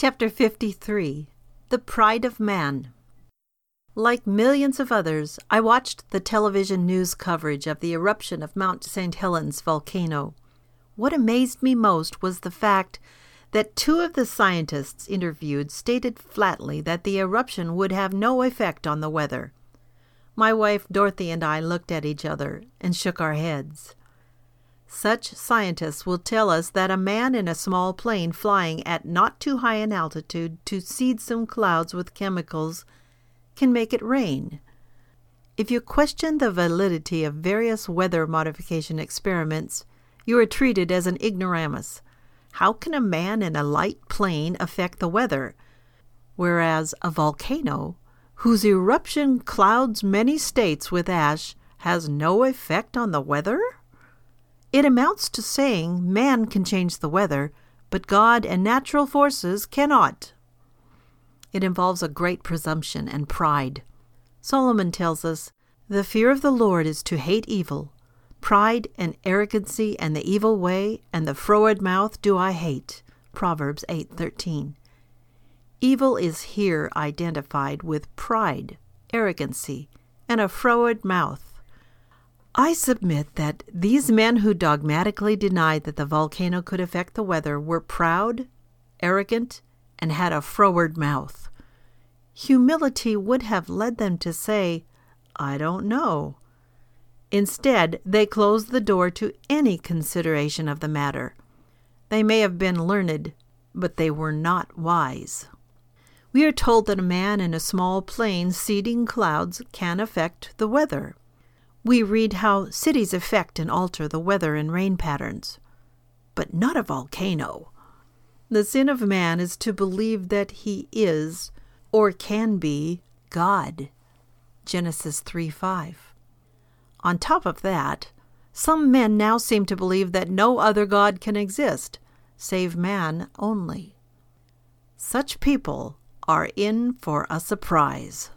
Chapter 53 The Pride of Man. Like millions of others, I watched the television news coverage of the eruption of Mount St. Helens volcano. What amazed me most was the fact that two of the scientists interviewed stated flatly that the eruption would have no effect on the weather. My wife Dorothy and I looked at each other and shook our heads. Such scientists will tell us that a man in a small plane flying at not too high an altitude to seed some clouds with chemicals can make it rain. If you question the validity of various weather modification experiments, you are treated as an ignoramus. How can a man in a light plane affect the weather, whereas a volcano, whose eruption clouds many states with ash, has no effect on the weather? It amounts to saying man can change the weather, but God and natural forces cannot. It involves a great presumption and pride. Solomon tells us, The fear of the Lord is to hate evil. Pride and arrogancy and the evil way and the froward mouth do I hate. Proverbs 8:13. Evil is here identified with pride, arrogancy, and a froward mouth. I submit that these men who dogmatically denied that the volcano could affect the weather were proud, arrogant, and had a froward mouth. Humility would have led them to say, I don't know. Instead, they closed the door to any consideration of the matter. They may have been learned, but they were not wise. We are told that a man in a small plane seeding clouds can affect the weather. We read how cities affect and alter the weather and rain patterns, but not a volcano. The sin of man is to believe that he is, or can be, God. Genesis 3 5. On top of that, some men now seem to believe that no other God can exist, save man only. Such people are in for a surprise.